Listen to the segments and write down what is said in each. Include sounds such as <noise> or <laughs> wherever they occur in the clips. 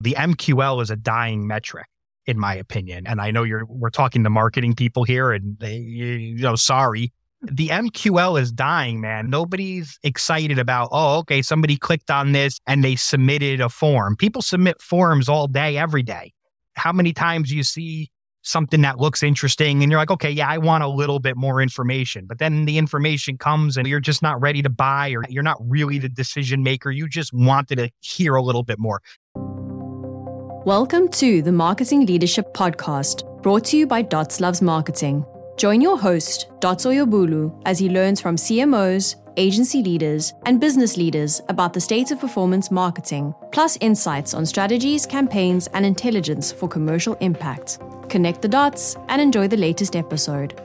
The MQL is a dying metric in my opinion. And I know you're we're talking to marketing people here and they you know sorry. The MQL is dying, man. Nobody's excited about, oh, okay, somebody clicked on this and they submitted a form. People submit forms all day every day. How many times you see something that looks interesting and you're like, okay, yeah, I want a little bit more information. But then the information comes and you're just not ready to buy or you're not really the decision maker. You just wanted to hear a little bit more. Welcome to the Marketing Leadership Podcast, brought to you by Dots Loves Marketing. Join your host, Dots Oyebolu, as he learns from CMOs, agency leaders, and business leaders about the state of performance marketing, plus insights on strategies, campaigns, and intelligence for commercial impact. Connect the dots and enjoy the latest episode.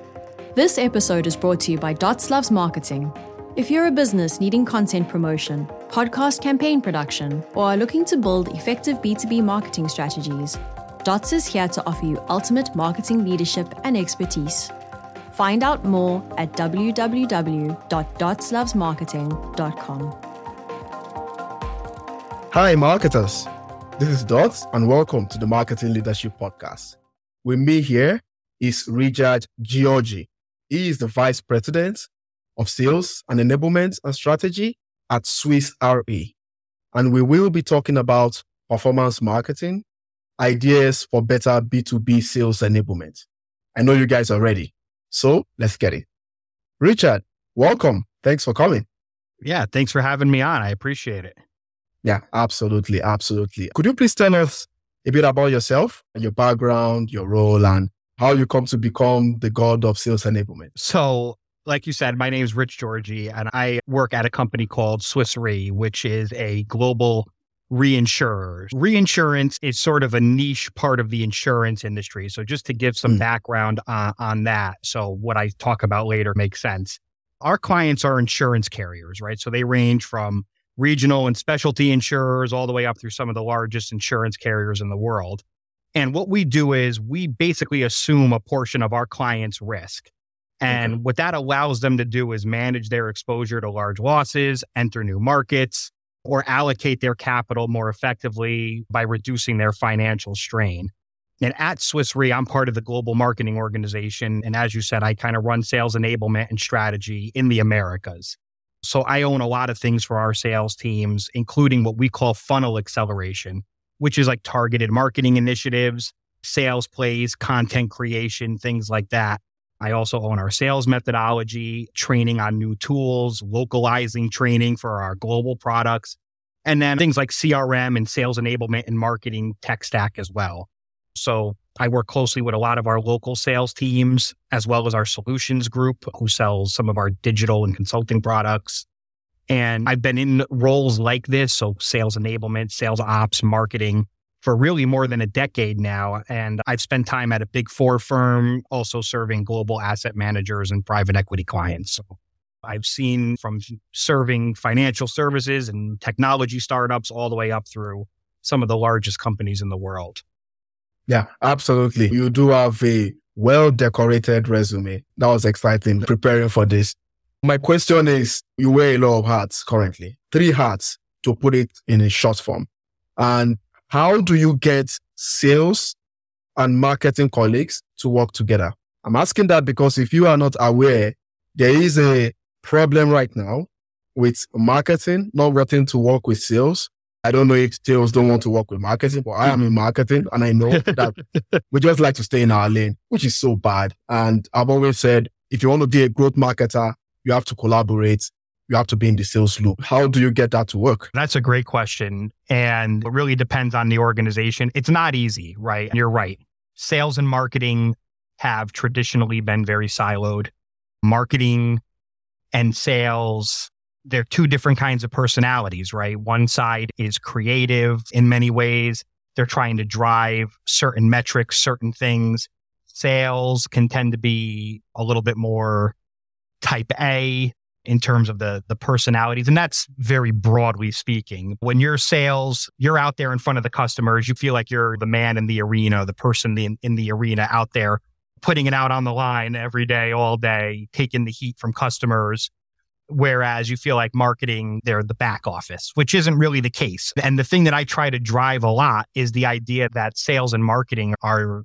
This episode is brought to you by Dots Loves Marketing, if you're a business needing content promotion, podcast campaign production, or are looking to build effective B2B marketing strategies, DOTS is here to offer you ultimate marketing leadership and expertise. Find out more at www.dotslovesmarketing.com. Hi, marketers. This is Dots, and welcome to the Marketing Leadership Podcast. With me here is Richard Giorgi. He is the Vice President of Sales and Enablement and Strategy at Swiss RE. And we will be talking about performance marketing, ideas for better B2B sales enablement. I know you guys are ready. So let's get it. Richard, welcome. Thanks for coming. Yeah, thanks for having me on. I appreciate it. Yeah, absolutely. Absolutely. Could you please tell us a bit about yourself, and your background, your role, and how you come to become the god of sales enablement? So, like you said, my name is Rich Giorgi, and I work at a company called Swiss Re, which is a global reinsurer. Reinsurance is sort of a niche part of the insurance industry. So, just to give some mm. background on, on that, so what I talk about later makes sense. Our clients are insurance carriers, right? So, they range from regional and specialty insurers all the way up through some of the largest insurance carriers in the world. And what we do is we basically assume a portion of our client's risk. And what that allows them to do is manage their exposure to large losses, enter new markets, or allocate their capital more effectively by reducing their financial strain. And at Swiss Re, I'm part of the global marketing organization. And as you said, I kind of run sales enablement and strategy in the Americas. So I own a lot of things for our sales teams, including what we call funnel acceleration, which is like targeted marketing initiatives, sales plays, content creation, things like that. I also own our sales methodology, training on new tools, localizing training for our global products, and then things like CRM and sales enablement and marketing tech stack as well. So I work closely with a lot of our local sales teams, as well as our solutions group who sells some of our digital and consulting products. And I've been in roles like this. So sales enablement, sales ops, marketing for really more than a decade now. And I've spent time at a big four firm, also serving global asset managers and private equity clients. So I've seen from serving financial services and technology startups all the way up through some of the largest companies in the world. Yeah, absolutely. You do have a well decorated resume. That was exciting preparing for this. My question is you wear a lot of hats currently, three hats to put it in a short form. And how do you get sales and marketing colleagues to work together? I'm asking that because if you are not aware, there is a problem right now with marketing not wanting to work with sales. I don't know if sales don't want to work with marketing, but I am in marketing and I know <laughs> that we just like to stay in our lane, which is so bad. And I've always said, if you want to be a growth marketer, you have to collaborate you have to be in the sales loop. How do you get that to work? That's a great question. And it really depends on the organization. It's not easy, right? You're right. Sales and marketing have traditionally been very siloed. Marketing and sales, they're two different kinds of personalities, right? One side is creative in many ways. They're trying to drive certain metrics, certain things. Sales can tend to be a little bit more type A, in terms of the the personalities and that's very broadly speaking when you're sales you're out there in front of the customers you feel like you're the man in the arena the person in, in the arena out there putting it out on the line every day all day taking the heat from customers Whereas you feel like marketing, they're the back office, which isn't really the case. And the thing that I try to drive a lot is the idea that sales and marketing are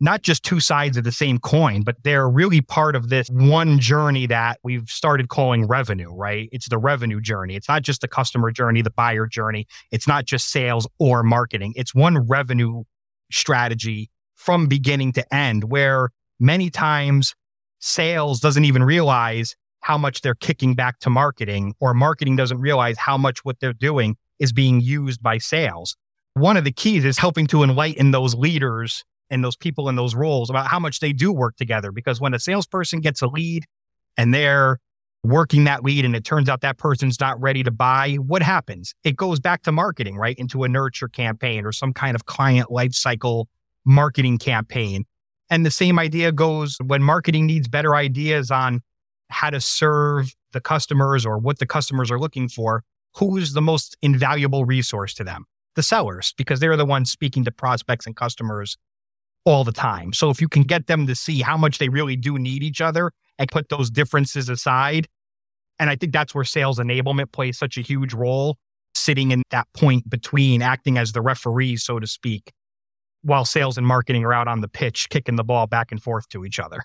not just two sides of the same coin, but they're really part of this one journey that we've started calling revenue, right? It's the revenue journey. It's not just the customer journey, the buyer journey. It's not just sales or marketing. It's one revenue strategy from beginning to end where many times sales doesn't even realize how much they're kicking back to marketing or marketing doesn't realize how much what they're doing is being used by sales. One of the keys is helping to enlighten those leaders and those people in those roles about how much they do work together. Because when a salesperson gets a lead and they're working that lead and it turns out that person's not ready to buy, what happens? It goes back to marketing, right? Into a nurture campaign or some kind of client lifecycle marketing campaign. And the same idea goes when marketing needs better ideas on how to serve the customers or what the customers are looking for. Who is the most invaluable resource to them? The sellers, because they're the ones speaking to prospects and customers all the time. So if you can get them to see how much they really do need each other and put those differences aside, and I think that's where sales enablement plays such a huge role, sitting in that point between acting as the referee, so to speak, while sales and marketing are out on the pitch, kicking the ball back and forth to each other.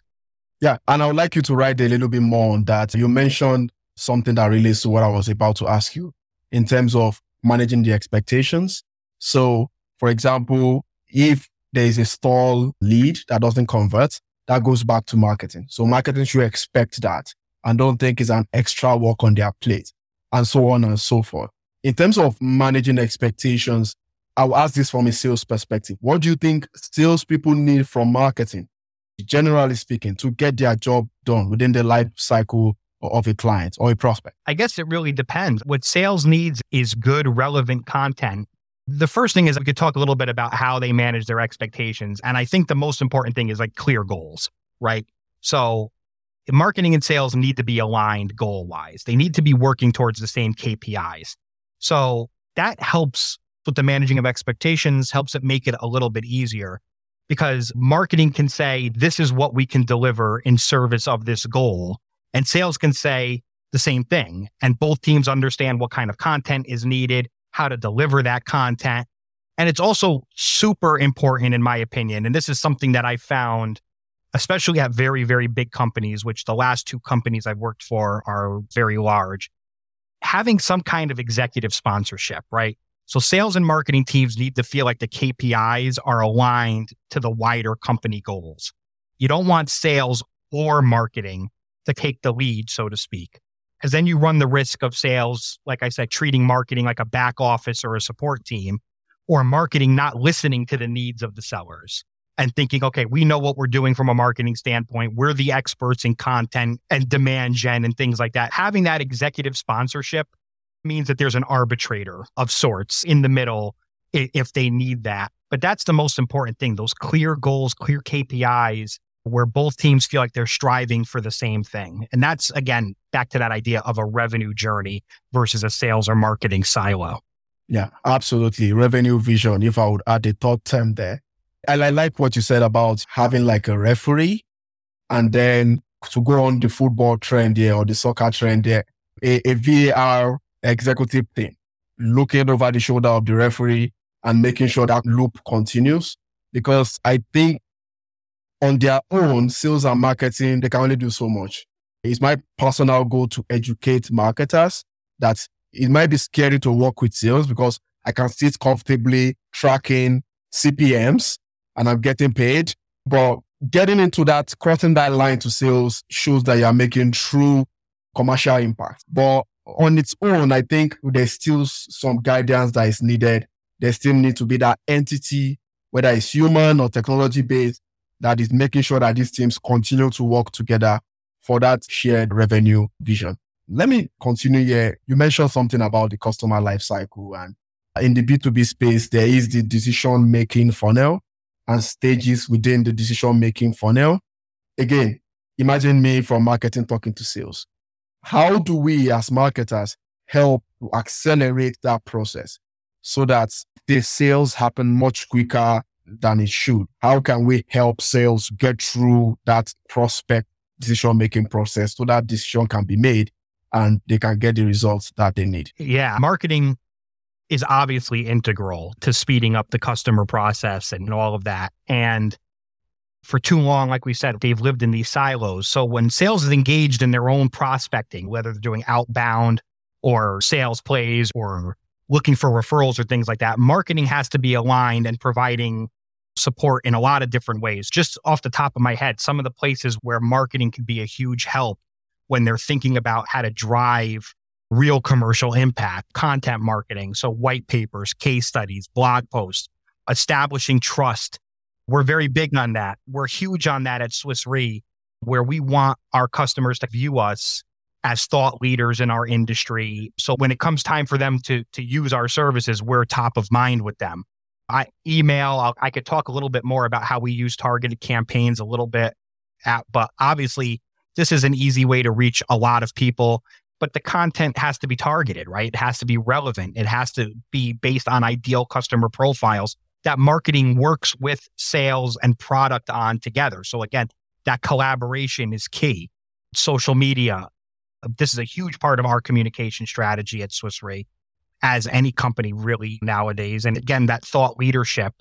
Yeah. And I would like you to write a little bit more on that. You mentioned something that relates to what I was about to ask you in terms of managing the expectations. So, for example, if there is a stall lead that doesn't convert, that goes back to marketing. So marketing should expect that and don't think it's an extra work on their plate and so on and so forth. In terms of managing expectations, I'll ask this from a sales perspective. What do you think salespeople need from marketing, generally speaking, to get their job done within the life cycle of a client or a prospect? I guess it really depends. What sales needs is good, relevant content the first thing is we could talk a little bit about how they manage their expectations. And I think the most important thing is like clear goals, right? So marketing and sales need to be aligned goal wise. They need to be working towards the same KPIs. So that helps with the managing of expectations, helps it make it a little bit easier because marketing can say, this is what we can deliver in service of this goal. And sales can say the same thing. And both teams understand what kind of content is needed how to deliver that content. And it's also super important, in my opinion. And this is something that I found, especially at very, very big companies, which the last two companies I've worked for are very large, having some kind of executive sponsorship, right? So sales and marketing teams need to feel like the KPIs are aligned to the wider company goals. You don't want sales or marketing to take the lead, so to speak because then you run the risk of sales, like I said, treating marketing like a back office or a support team, or marketing not listening to the needs of the sellers and thinking, okay, we know what we're doing from a marketing standpoint. We're the experts in content and demand gen and things like that. Having that executive sponsorship means that there's an arbitrator of sorts in the middle if they need that. But that's the most important thing those clear goals, clear KPIs where both teams feel like they're striving for the same thing. And that's, again, back to that idea of a revenue journey versus a sales or marketing silo. Yeah, absolutely. Revenue vision, if I would add the third term there. And I like what you said about having like a referee and then to go on the football trend there or the soccer trend there, a, a VAR executive team looking over the shoulder of the referee and making sure that loop continues. Because I think on their own, sales and marketing, they can only do so much. It's my personal goal to educate marketers that it might be scary to work with sales because I can sit comfortably tracking CPMs and I'm getting paid. But getting into that, crossing that line to sales shows that you're making true commercial impact. But on its own, I think there's still some guidance that is needed. There still need to be that entity, whether it's human or technology based, that is making sure that these teams continue to work together for that shared revenue vision. Let me continue here. You mentioned something about the customer life cycle and in the B2B space, there is the decision making funnel and stages within the decision making funnel. Again, imagine me from marketing talking to sales. How do we as marketers help to accelerate that process so that the sales happen much quicker than it should? How can we help sales get through that prospect decision making process so that decision can be made and they can get the results that they need. Yeah. Marketing is obviously integral to speeding up the customer process and all of that. And for too long, like we said, they've lived in these silos. So when sales is engaged in their own prospecting, whether they're doing outbound or sales plays or looking for referrals or things like that, marketing has to be aligned and providing support in a lot of different ways. Just off the top of my head, some of the places where marketing could be a huge help when they're thinking about how to drive real commercial impact, content marketing. So white papers, case studies, blog posts, establishing trust. We're very big on that. We're huge on that at Swiss Re, where we want our customers to view us as thought leaders in our industry. So when it comes time for them to, to use our services, we're top of mind with them. I email, I'll, i could talk a little bit more about how we use targeted campaigns a little bit, at, but obviously this is an easy way to reach a lot of people but the content has to be targeted, right? It has to be relevant. It has to be based on ideal customer profiles that marketing works with sales and product on together. So again, that collaboration is key. Social media. This is a huge part of our communication strategy at Swiss Re, as any company really nowadays. And again, that thought leadership,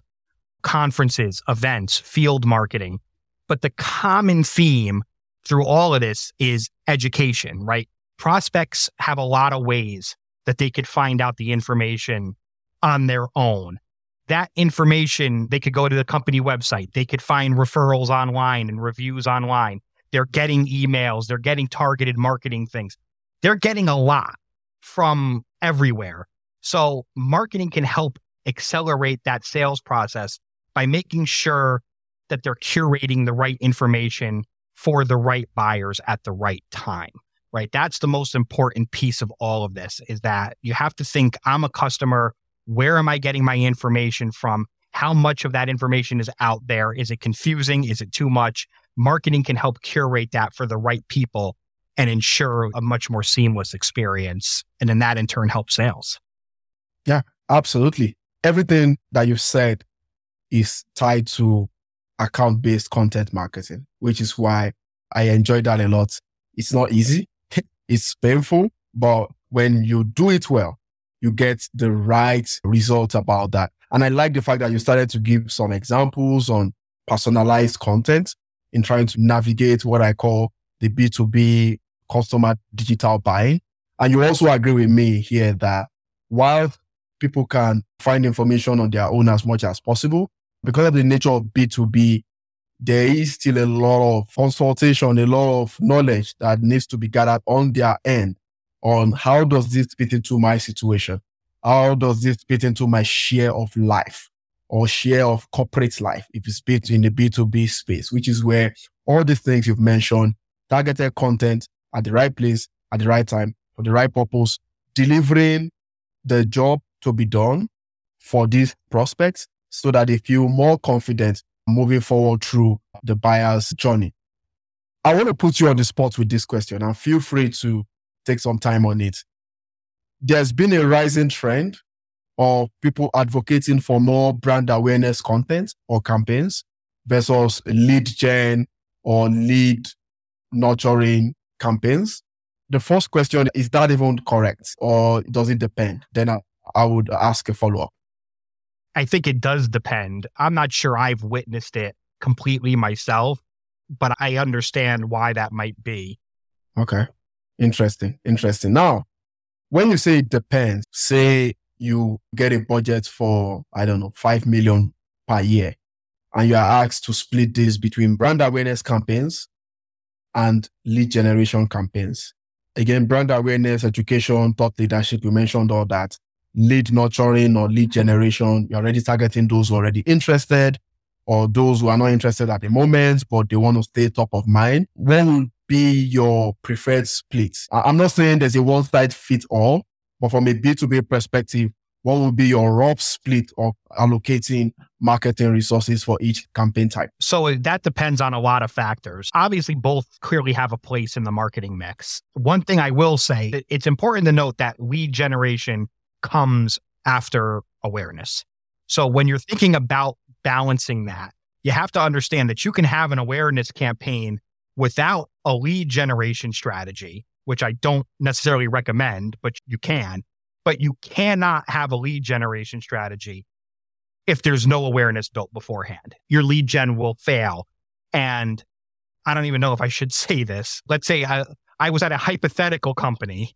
conferences, events, field marketing. But the common theme through all of this is education, right? prospects have a lot of ways that they could find out the information on their own. That information, they could go to the company website, they could find referrals online and reviews online. They're getting emails, they're getting targeted marketing things. They're getting a lot from everywhere. So, marketing can help accelerate that sales process by making sure that they're curating the right information for the right buyers at the right time right? That's the most important piece of all of this is that you have to think I'm a customer. Where am I getting my information from? How much of that information is out there? Is it confusing? Is it too much? Marketing can help curate that for the right people and ensure a much more seamless experience. And then that in turn helps sales. Yeah, absolutely. Everything that you said is tied to account based content marketing, which is why I enjoy that a lot. It's not easy. <laughs> It's painful, but when you do it well, you get the right result about that. And I like the fact that you started to give some examples on personalized content in trying to navigate what I call the B2B customer digital buying. And you also agree with me here that while people can find information on their own as much as possible, because of the nature of B2B, there is still a lot of consultation, a lot of knowledge that needs to be gathered on their end on how does this fit into my situation? How does this fit into my share of life or share of corporate life if it's in the B2B space, which is where all the things you've mentioned, targeted content at the right place, at the right time, for the right purpose, delivering the job to be done for these prospects so that they feel more confident moving forward through the buyer's journey. I want to put you on the spot with this question and feel free to take some time on it. There's been a rising trend of people advocating for more brand awareness content or campaigns versus lead gen or lead nurturing campaigns. The first question is that even correct or does it depend? Then I, I would ask a follow up. I think it does depend. I'm not sure I've witnessed it completely myself, but I understand why that might be. Okay. Interesting. Interesting. Now, when you say it depends, say you get a budget for, I don't know, 5 million per year, and you are asked to split this between brand awareness campaigns and lead generation campaigns. Again, brand awareness, education, thought leadership, you mentioned all that lead nurturing or lead generation, you're already targeting those who are already interested or those who are not interested at the moment, but they want to stay top of mind. When be your preferred split? I'm not saying there's a one size fit all, but from a B2B perspective, what would be your rough split of allocating marketing resources for each campaign type? So uh, that depends on a lot of factors. Obviously, both clearly have a place in the marketing mix. One thing I will say, it's important to note that lead generation comes after awareness. So when you're thinking about balancing that, you have to understand that you can have an awareness campaign without a lead generation strategy. Which I don't necessarily recommend, but you can. But you cannot have a lead generation strategy if there's no awareness built beforehand. Your lead gen will fail. And I don't even know if I should <laughs> say this. Let's say I, I was at a hypothetical company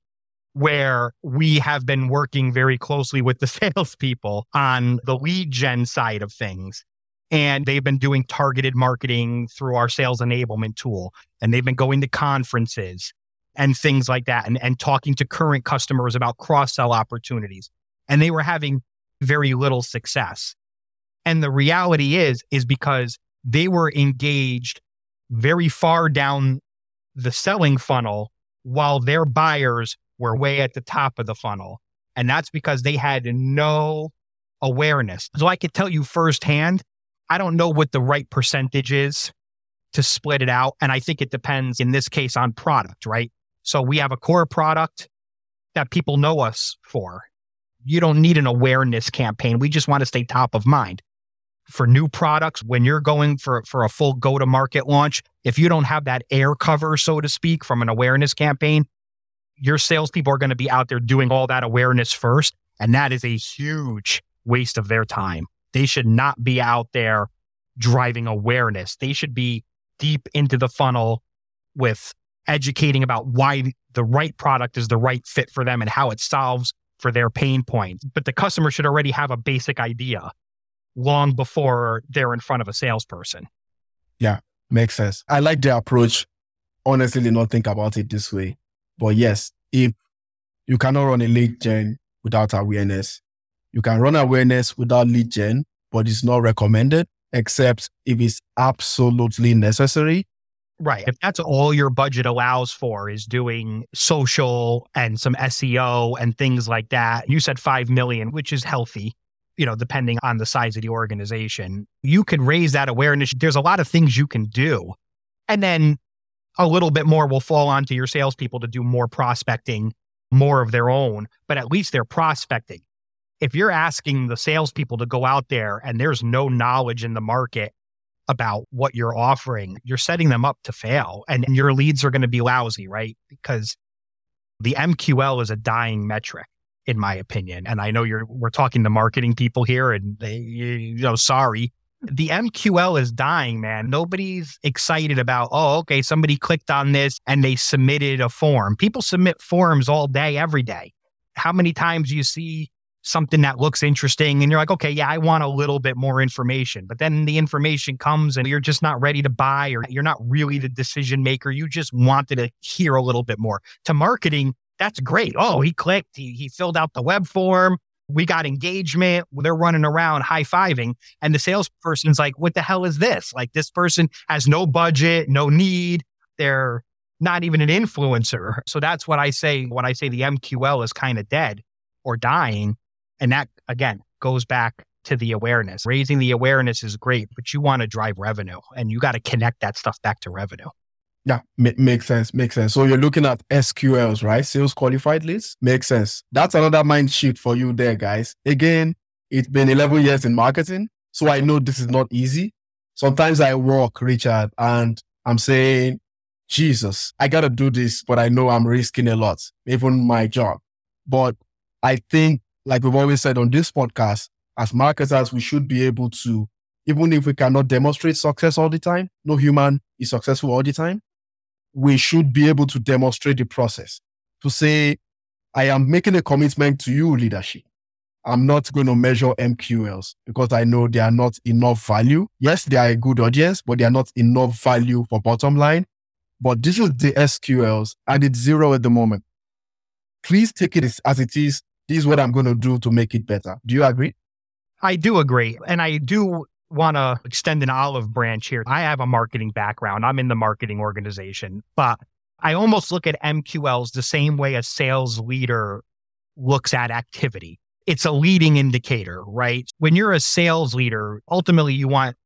where we have been working very closely with the <laughs> salespeople on the lead gen side of things. And they've been doing targeted marketing through our sales enablement tool. And they've been going to conferences and things like that and, and talking to current customers about cross sell opportunities. And they were having very little success. And the reality is, is because they were engaged very far down the selling funnel while their buyers were way at the top of the funnel. And that's because they had no awareness. So I could tell you firsthand, I don't know what the right percentage is to split it out. And I think it depends in this case on product, right? So we have a core product that people know us for. You don't need an awareness campaign. We just want to stay top of mind. For new products, when you're going for, for a full go to market launch, if you don't have that air cover, so to speak, from an awareness campaign, your salespeople are going to be out there doing all that awareness first. And that is a huge waste of their time. They should not be out there driving awareness. They should be deep into the funnel with educating about why the right product is the right fit for them and how it solves for their pain point. But the customer should already have a basic idea long before they're in front of a salesperson. Yeah, makes sense. I like the approach. Honestly, did not think about it this way. But yes, if you cannot run a lead gen without awareness, you can run awareness without lead gen, but it's not recommended except if it's absolutely necessary Right. If that's all your budget allows for is doing social and some SEO and things like that, you said 5 million, which is healthy, you know, depending on the size of the organization. You could raise that awareness. There's a lot of things you can do. And then a little bit more will fall onto your salespeople to do more prospecting, more of their own, but at least they're prospecting. If you're asking the salespeople to go out there and there's no knowledge in the market about what you're offering, you're setting them up to fail and, your leads are going to be lousy, right? Because the MQL is a dying metric in my opinion. And I know you're we're talking to marketing people here and they you know sorry. The MQL is dying, man. Nobody's excited about, oh, okay, somebody clicked on this and they submitted a form. People submit forms all day every day. How many times do you see something that looks interesting and you're like, okay, yeah, I want a little bit more information. But then the information comes and you're just not ready to buy or you're not really the decision maker. You just wanted to hear a little bit more. To marketing, that's great. Oh, he clicked, he, he filled out the web form. We got engagement. They're running around high fiving. And the salesperson's like, what the hell is this? Like, this person has no budget, no need. They're not even an influencer. So that's what I say when I say the MQL is kind of dead or dying and that, again, goes back to the awareness. Raising the awareness is great, but you want to drive revenue and you got to connect that stuff back to revenue. Yeah, m- makes sense. Makes sense. So you're looking at SQLs, right? Sales qualified leads. Makes sense. That's another mind shift for you there, guys. Again, it's been 11 years in marketing. So I know this is not easy. Sometimes I work, Richard, and I'm saying, Jesus, I got to do this, but I know I'm risking a lot, even my job. But I think like we've always said on this podcast, as marketers, we should be able to, even if we cannot demonstrate success all the time, no human is successful all the time. We should be able to demonstrate the process to say, I am making a commitment to you, leadership. I'm not going to measure MQLs because I know they are not enough value. Yes, they are a good audience, but they are not enough value for bottom line. But this is the SQLs and it's zero at the moment. Please take it as it is this is what I'm going to do to make it better. Do you agree? I do agree. And I do want to extend an olive branch here. I have a marketing background, I'm in the marketing organization, but I almost look at MQLs the same way a sales leader looks at activity. It's a leading indicator, right? When you're a sales leader, ultimately you want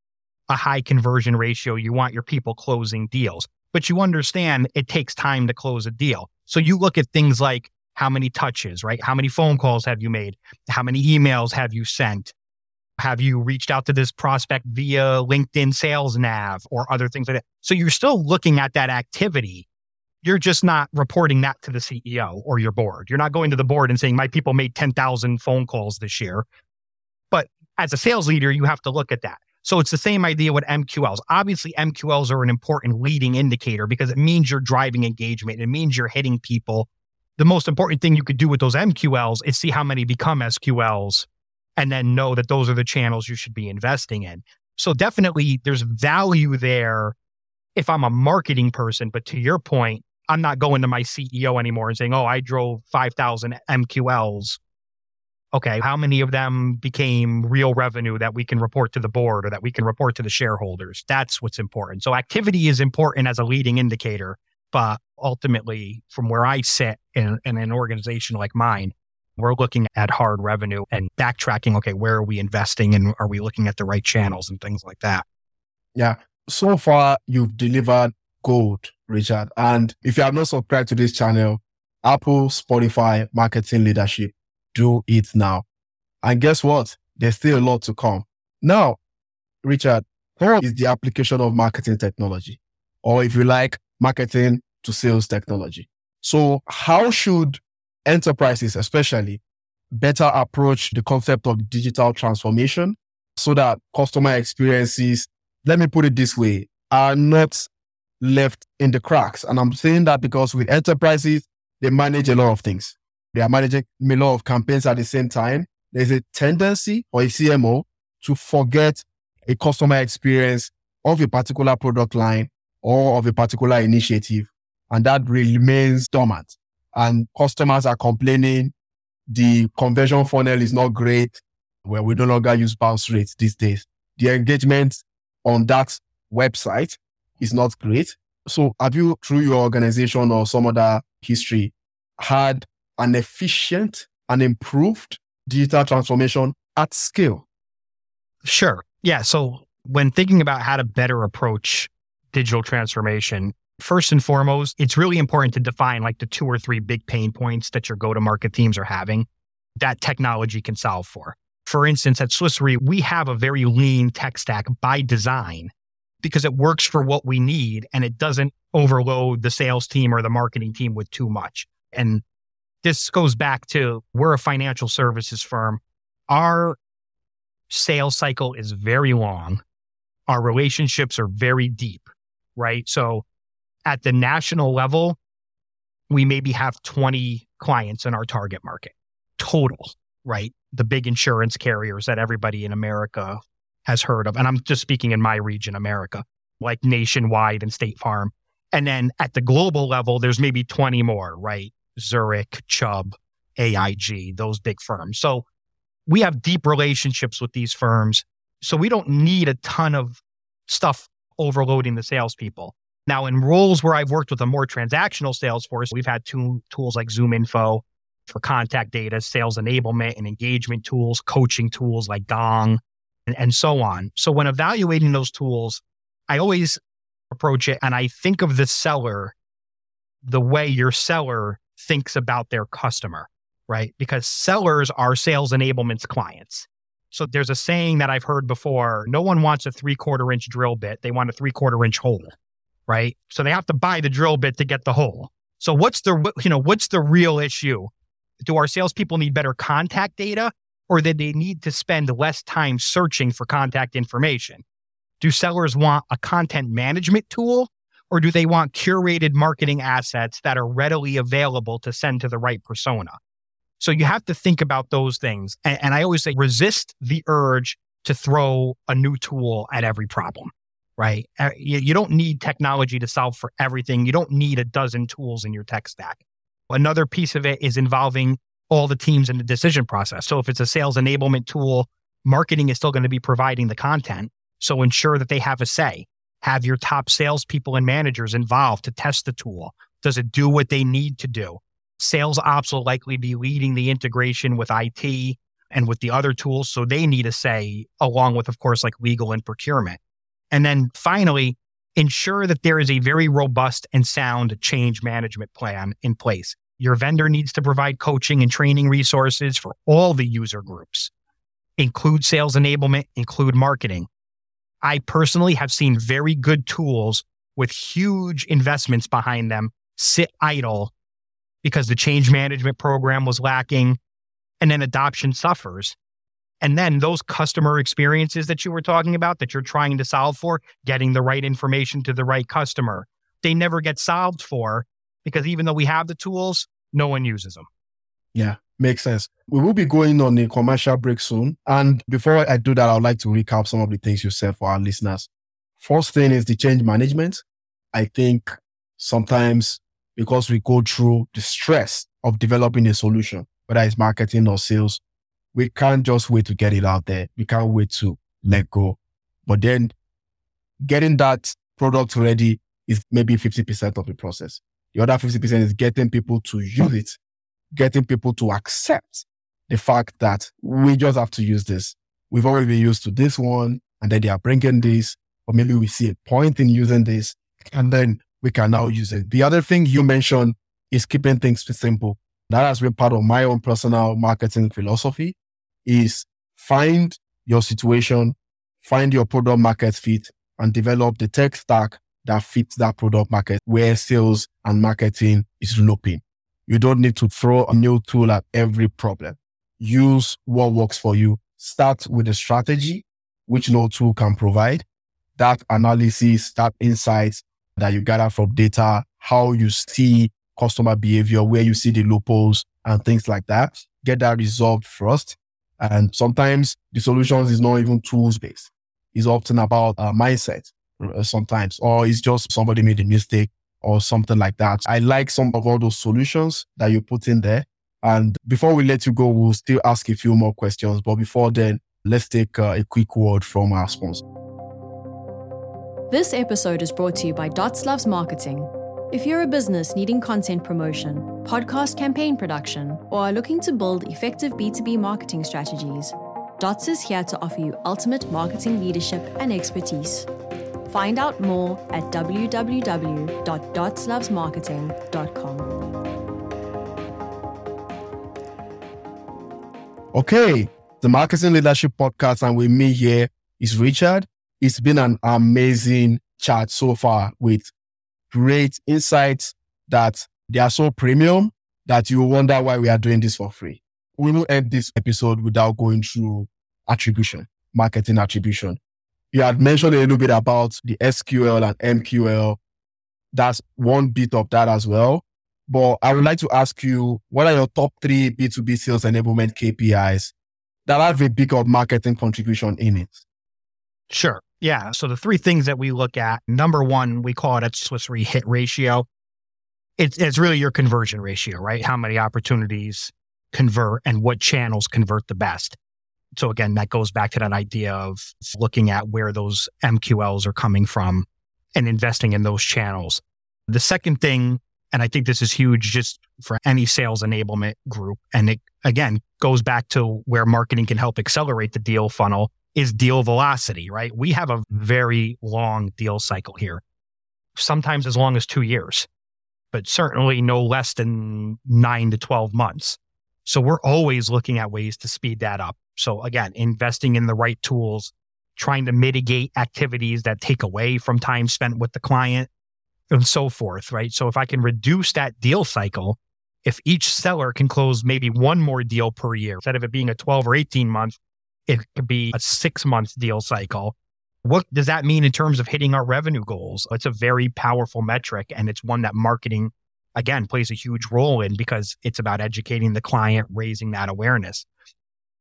a high conversion ratio. You want your people closing deals, but you understand it takes time to close a deal. So you look at things like how many touches, right? How many phone calls have you made? How many emails have you sent? Have you reached out to this prospect via LinkedIn Sales Nav or other things like that? So you're still looking at that activity you're just not reporting that to the CEO or your board. You're not going to the board and saying, my people made 10,000 phone calls this year. But as a sales leader, you have to look at that. So it's the same idea with MQLs. Obviously, MQLs are an important leading indicator because it means you're driving engagement. It means you're hitting people. The most important thing you could do with those MQLs is see how many become SQLs and then know that those are the channels you should be investing in. So definitely there's value there if I'm a marketing person. But to your point, I'm not going to my CEO anymore and saying, oh, I drove 5,000 MQLs. Okay, how many of them became real revenue that we can report to the board or that we can report to the shareholders? That's what's important. So activity is important as a leading indicator. But ultimately, from where I sit in, in an organization like mine, we're looking at hard revenue and backtracking. Okay, where are we investing and are we looking at the right channels and things like that? Yeah. So far, you've delivered gold, Richard. And if you have not subscribed to this channel, Apple, Spotify, Marketing Leadership, do it now. And guess what? There's still a lot to come. Now, Richard, what is the application of marketing technology? Or if you like, marketing to sales technology. So how should enterprises, especially, better approach the concept of digital transformation so that customer experiences, let me put it this way, are not left in the cracks. And I'm saying that because with enterprises, they manage a lot of things. They are managing a lot of campaigns at the same time. There's a tendency for a CMO to forget a customer experience of a particular product line or of a particular initiative. And that remains dormant. And customers are complaining the conversion funnel is not great where we no longer use bounce rates these days. The engagement on that website is not great. So have you, through your organization or some other history, had an efficient and improved digital transformation at scale? Sure. Yeah. So when thinking about how to better approach digital transformation, first and foremost, it's really important to define like the two or three big pain points that your go to market teams are having that technology can solve for. For instance, at Swiss Re, we have a very lean tech stack by design because it works for what we need and it doesn't overload the sales team or the marketing team with too much. And this goes back to we're a financial services firm. Our sales cycle is very long. Our relationships are very deep, right? So at the national level, we maybe have 20 clients in our target market total, right? The big insurance carriers that everybody in America has heard of. And I'm just speaking in my region, America, like nationwide and State Farm. And then at the global level, there's maybe 20 more, right? Zurich, Chubb, AIG, those big firms. So we have deep relationships with these firms. So we don't need a ton of stuff overloading the salespeople. Now, in roles where I've worked with a more transactional sales force, we've had two tools like ZoomInfo for contact data, sales enablement and engagement tools, coaching tools like Gong, and, and so on. So when evaluating those tools, I always approach it and I think of the seller the way your seller thinks about their customer, right? Because sellers are sales enablement's clients. So there's a saying that I've heard before no one wants a three quarter inch drill bit, they want a three quarter inch hole right? So they have to buy the drill bit to get the hole. So what's the you know what's the real issue? Do our salespeople need better contact data, or do they need to spend less time searching for contact information? Do sellers want a content management tool, or do they want curated marketing assets that are readily available to send to the right persona? So you have to think about those things. And, and I always say resist the urge to throw a new tool at every problem right? Uh, you, don't need technology to solve for everything. You don't need a dozen tools in your tech stack. Another piece of it is involving all the teams in the decision process. So if it's a sales enablement tool, marketing is still going to be providing the content. So ensure that they have a say. Have your top salespeople and managers involved to test the tool. Does it do what they need to do? Sales ops will likely be leading the integration with IT and with the other tools. So they need a say, along with, of course, like legal and procurement. And then finally, ensure that there is a very robust and sound change management plan in place. Your vendor needs to provide coaching and training resources for all the user groups, include sales enablement, include marketing. I personally have seen very good tools with huge investments behind them sit idle because the change management program was lacking and then adoption suffers. And then those customer experiences that you were talking about that you're trying to solve for, getting the right information to the right customer, they never get solved for because even though we have the tools, no one uses them. Yeah, makes sense. We will be going on a commercial break soon. And before I do that, I would like to recap some of the things you said for our listeners. First thing is the change management. I think sometimes because we go through the stress of developing a solution, whether it's marketing or sales, we can't just wait to get it out there. We can't wait to let go. But then getting that product ready is maybe 50% of the process. The other 50% is getting people to use it, getting people to accept the fact that we just have to use this. We've already been used to this one and then they are bringing this, or maybe we see a point in using this and then we can now use it. The other thing you mentioned is keeping things simple. That has been part of my own personal marketing philosophy is find your situation, find your product market fit and develop the tech stack that fits that product market where sales and marketing is looping. You don't need to throw a new tool at every problem. Use what works for you. Start with a strategy, which no tool can provide. That analysis, that insights that you gather from data, how you see customer behavior, where you see the loopholes and things like that. Get that resolved first. And sometimes the solutions is not even tools based. It's often about a mindset uh, sometimes, or it's just somebody made a mistake or something like that. I like some of all those solutions that you put in there. And before we let you go, we'll still ask a few more questions. But before then, let's take uh, a quick word from our sponsor. This episode is brought to you by Dots Loves Marketing. If you're a business needing content promotion, podcast campaign production, or are looking to build effective B2B marketing strategies, Dots is here to offer you ultimate marketing leadership and expertise. Find out more at www.dotslovesmarketing.com. Okay, the Marketing Leadership Podcast, and with me here is Richard. It's been an amazing chat so far with great insights that they are so premium that you wonder why we are doing this for free. We will end this episode without going through attribution, marketing attribution. You had mentioned a little bit about the SQL and MQL. That's one bit of that as well. But I would like to ask you, what are your top three B2B sales enablement KPIs that have a big marketing contribution in it? Sure. Yeah. So the three things that we look at number one, we call it a Swiss Re hit ratio. It's, it's really your conversion ratio, right? How many opportunities convert and what channels convert the best. So again, that goes back to that idea of looking at where those MQLs are coming from and investing in those channels. The second thing, and I think this is huge just for any sales enablement group. And it again goes back to where marketing can help accelerate the deal funnel is deal velocity, right? We have a very long deal cycle here, sometimes as long as two years, but certainly no less than nine to 12 months. So we're always looking at ways to speed that up. So again, investing in the right tools, trying to mitigate activities that take away from time spent with the client and so forth, right? So if I can reduce that deal cycle, if each seller can close maybe one more deal per year, instead of it being a 12 or 18 month, it could be a six month deal cycle. What does that mean in terms of hitting our revenue goals? It's a very powerful metric and it's one that marketing, again, plays a huge role in because it's about educating the client, raising that awareness.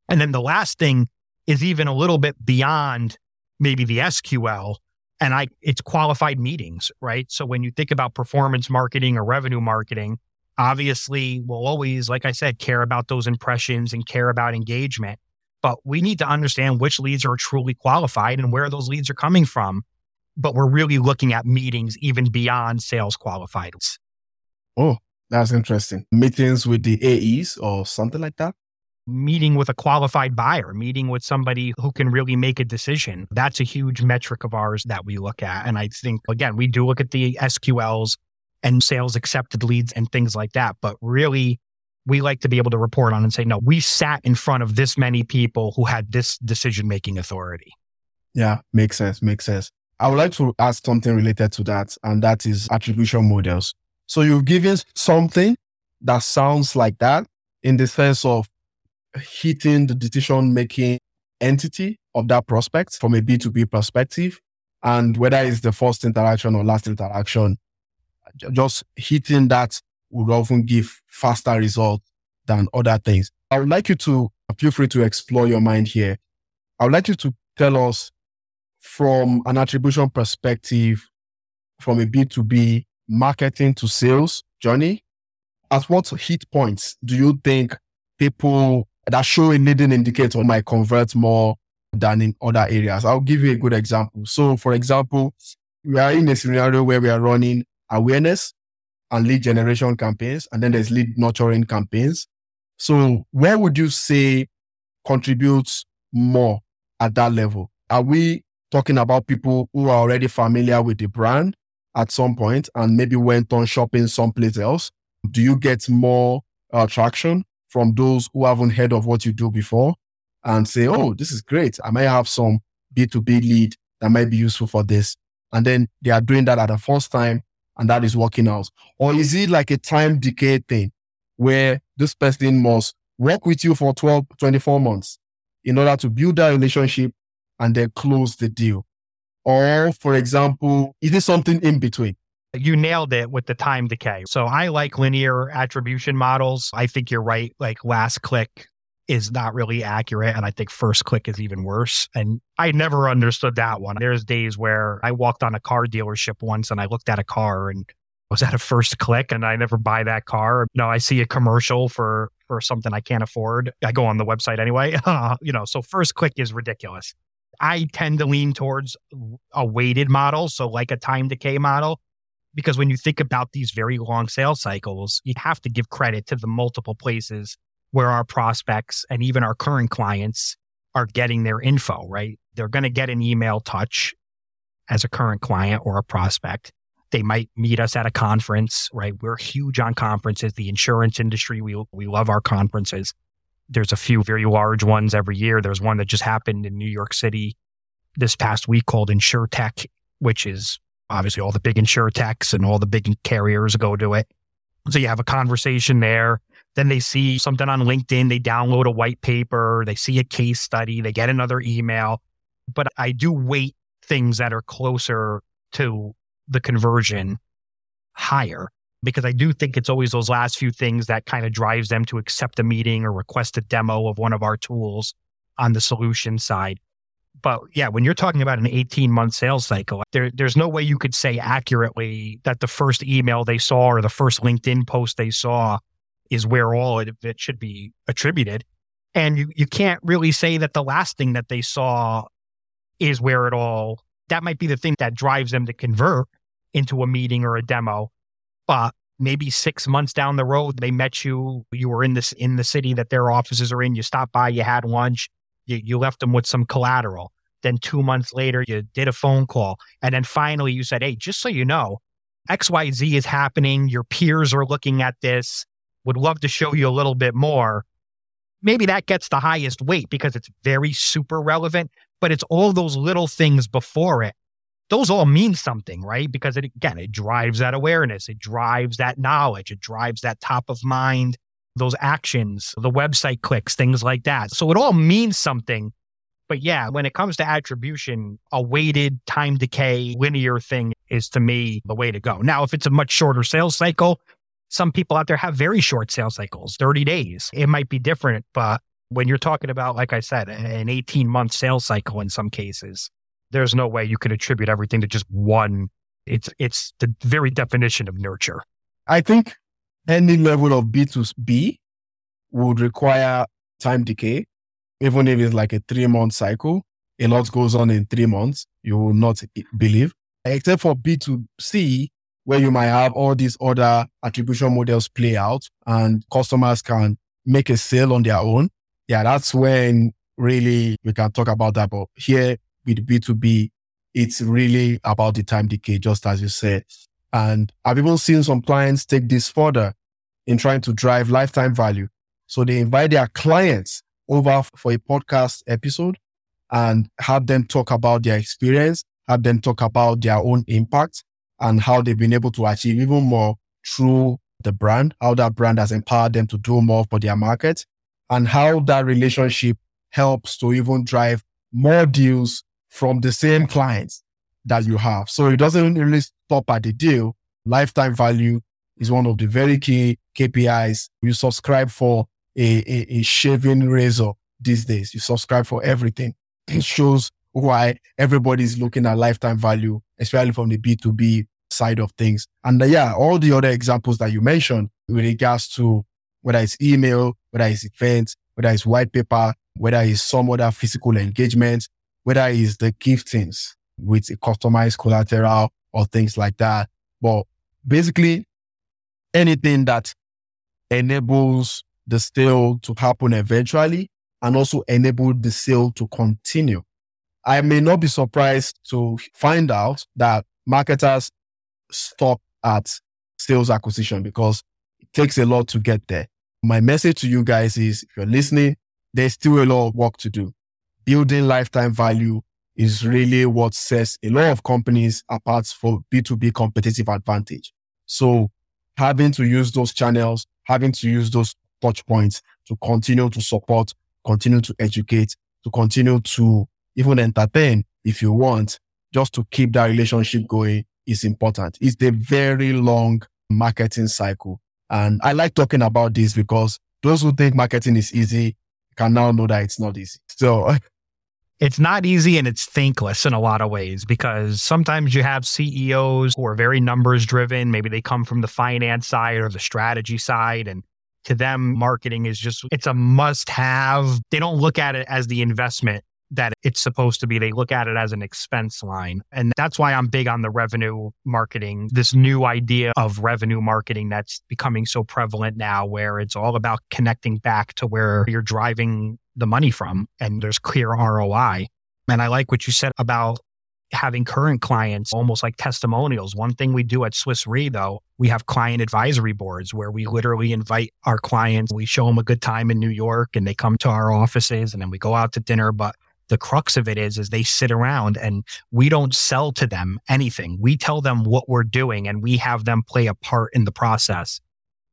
And then the last thing is even a little bit beyond maybe the SQL and I it's qualified meetings, right? So when you think about performance marketing or revenue marketing, obviously we'll always, like I said, care about those impressions and care about engagement. But we need to understand which leads are truly qualified and where those leads are coming from. But we're really looking at meetings even beyond sales qualified. Oh, that's interesting. Meetings with the AEs or something like that? Meeting with a qualified buyer, meeting with somebody who can really make a decision. That's a huge metric of ours that we look at. And I think, again, we do look at the SQLs and sales accepted leads and things like that. But really, we like to be able to report on and say, no, we sat in front of this many people who had this decision making authority. Yeah, makes sense. Makes sense. I would like to ask something related to that, and that is attribution models. So you've given something that sounds like that in the sense of hitting the decision making entity of that prospect from a B2B perspective. And whether it's the first interaction or last interaction, just hitting that would often give faster results than other things. I would like you to feel free to explore your mind here. I would like you to tell us from an attribution perspective, from a B2B marketing to sales journey, at what hit points do you think people that show a leading indicator might convert more than in other areas? I'll give you a good example. So, for example, we are in a scenario where we are running awareness and lead generation campaigns, and then there's lead nurturing campaigns. So, where would you say contributes more at that level? Are we talking about people who are already familiar with the brand at some point and maybe went on shopping someplace else? Do you get more uh, traction from those who haven't heard of what you do before and say, Oh, this is great. I might have some B2B lead that might be useful for this. And then they are doing that at the first time and that is working out. Or is it like a time decay thing where this person must work with you for 12, 24 months in order to build that relationship and then close the deal? Or, for example, is it something in between? You nailed it with the time decay. So I like linear attribution models. I think you're right. Like last click is not really accurate. And I think first click is even worse. And I never understood that one. There's days where I walked on a car dealership once and I looked at a car and was that a first click and I never buy that car. No, I see a commercial for for something I can't afford. I go on the website anyway. <laughs> you know, so first click is ridiculous. I tend to lean towards a weighted model, so like a time decay model because when you think about these very long sales cycles, you have to give credit to the multiple places where our prospects and even our current clients are getting their info, right? They're going to get an email touch as a current client or a prospect. They might meet us at a conference, right? We're huge on conferences. The insurance industry, we, we love our conferences. There's a few very large ones every year. There's one that just happened in New York City this past week called InsurTech, which is obviously all the big insurtechs and all the big carriers go to it. So you have a conversation there. Then they see something on LinkedIn, they download a white paper, they see a case study, they get another email. But I do weight things that are closer to the conversion higher because I do think it's always those last few things that kind of drives them to accept a meeting or request a demo of one of our tools on the solution side. But yeah, when you're talking about an 18 month sales cycle, there, there's no way you could say accurately that the first email they saw or the first LinkedIn post they saw is where all of it should be attributed. And you, you can't really say that the last thing that they saw is where it all, that might be the thing that drives them to convert into a meeting or a demo. But maybe six months down the road, they met you, you were in this, in the city that their offices are in, you stopped by, you had lunch, you, you left them with some collateral. Then two months later, you did a phone call. And then finally you said, Hey, just so you know, XYZ is happening. Your peers are looking at this. Would love to show you a little bit more. Maybe that gets the highest weight because it's very super relevant, but it's all those little things before it. Those all mean something, right? Because it, again, it drives that awareness. It drives that knowledge. It drives that top of mind those actions, the website clicks, things like that. So it all means something. But yeah, when it comes to attribution, a weighted time decay linear thing is to me the way to go. Now, if it's a much shorter sales cycle, some people out there have very short sales cycles, 30 days. It might be different, but when you're talking about, like I said, an 18 month sales cycle in some cases, there's no way you can attribute everything to just one. It's, it's the very definition of nurture. I think any level of B2B would require time decay, even if it's like a three month cycle. A lot goes on in three months. You will not believe, except for B2C, where you might have all these other attribution models play out and customers can make a sale on their own. Yeah, that's when really we can talk about that. But here with B2B, it's really about the time decay, just as you said. And I've even seen some clients take this further in trying to drive lifetime value. So they invite their clients over for a podcast episode and have them talk about their experience, have them talk about their own impact and how they've been able to achieve even more through the brand, how that brand has empowered them to do more for their market, and how that relationship helps to even drive more deals from the same clients that you have. So it doesn't really stop at the deal. Lifetime value is one of the very key KPIs. You subscribe for a, a, a shaving razor these days. You subscribe for everything. It shows why everybody's looking at lifetime value, especially from the B2B side of things. And uh, yeah, all the other examples that you mentioned with regards to whether it's email, whether it's events, whether it's white paper, whether it's some other physical engagement, whether it's the giftings with a customized collateral or things like that. But basically, anything that enables the sale to happen eventually and also enable the sale to continue. I may not be surprised to find out that marketers stop at sales acquisition because it takes a lot to get there. My message to you guys is if you're listening, there's still a lot of work to do. Building lifetime value is really what sets a lot of companies apart for B2B competitive advantage. So having to use those channels, having to use those touch points to continue to support, continue to educate, to continue to even entertain if you want, just to keep that relationship going is important. It's the very long marketing cycle. And I like talking about this because those who think marketing is easy can now know that it's not easy. So <laughs> it's not easy and it's thankless in a lot of ways because sometimes you have CEOs who are very numbers driven. Maybe they come from the finance side or the strategy side. And to them, marketing is just, it's a must have. They don't look at it as the investment that it's supposed to be. They look at it as an expense line. And that's why I'm big on the revenue marketing, this new idea of revenue marketing that's becoming so prevalent now, where it's all about connecting back to where you're driving the money from and there's clear ROI. And I like what you said about having current clients almost like testimonials. One thing we do at Swiss Re, though, we have client advisory boards where we literally invite our clients. We show them a good time in New York and they come to our offices and then we go out to dinner. But the crux of it is is they sit around and we don't sell to them anything. We tell them what we're doing and we have them play a part in the process.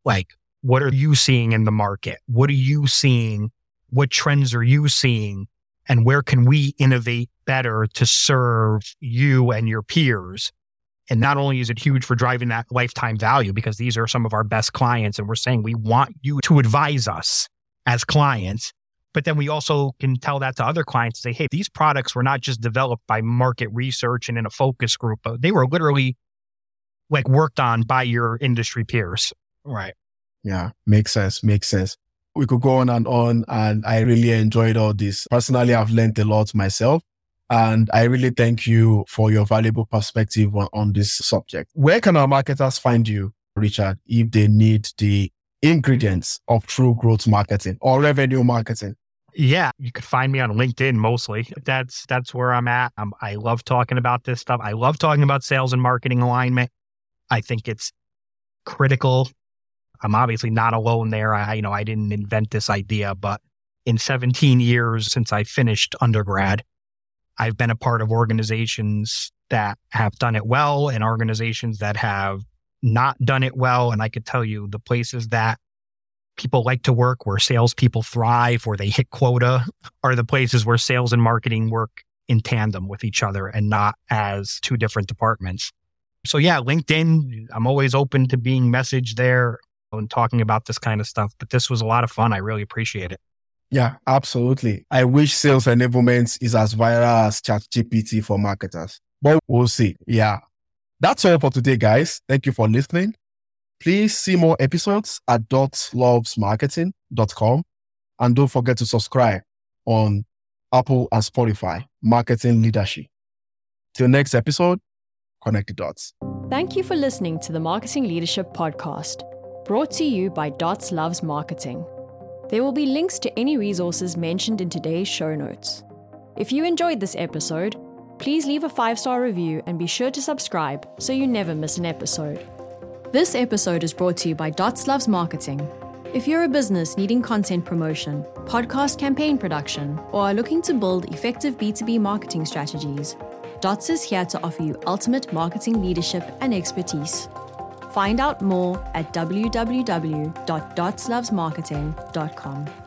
Like what are you seeing in the market? What are you seeing? What trends are you seeing? And where can we innovate better to serve you and your peers? And not only is it huge for driving that lifetime value because these are some of our best clients and we're saying we want you to advise us as clients but then we also can tell that to other clients and say, hey, these products were not just developed by market research and in a focus group, but they were literally like worked on by your industry peers. Right. Yeah, makes sense. Makes sense. We could go on and on, and I really enjoyed all this. Personally, I've learned a lot myself. And I really thank you for your valuable perspective on, on this subject. Where can our marketers find you, Richard, if they need the ingredients of true growth marketing or revenue marketing? Yeah, you could find me on LinkedIn mostly. That's that's where I'm at. Um, I love talking about this stuff. I love talking about sales and marketing alignment. I think it's critical. I'm obviously not alone there. I you know I didn't invent this idea, but in 17 years since I finished undergrad, I've been a part of organizations that have done it well and organizations that have not done it well. And I could tell you the places that people like to work, where salespeople thrive, where they hit quota, are the places where sales and marketing work in tandem with each other and not as two different departments. So yeah, LinkedIn, I'm always open to being messaged there and talking about this kind of stuff. But this was a lot of fun. I really appreciate it. Yeah, absolutely. I wish sales enablement is as viral as ChatGPT for marketers, but we'll see. Yeah. That's all for today, guys. Thank you for listening. Please see more episodes at dotslovesmarketing.com and don't forget to subscribe on Apple and Spotify, Marketing Leadership. Till next episode, connect the dots. Thank you for listening to the Marketing Leadership Podcast, brought to you by Dots Loves Marketing. There will be links to any resources mentioned in today's show notes. If you enjoyed this episode, please leave a five star review and be sure to subscribe so you never miss an episode. This episode is brought to you by Dots Loves Marketing. If you're a business needing content promotion, podcast campaign production, or are looking to build effective B2B marketing strategies, Dots is here to offer you ultimate marketing leadership and expertise. Find out more at www.dotslovesmarketing.com.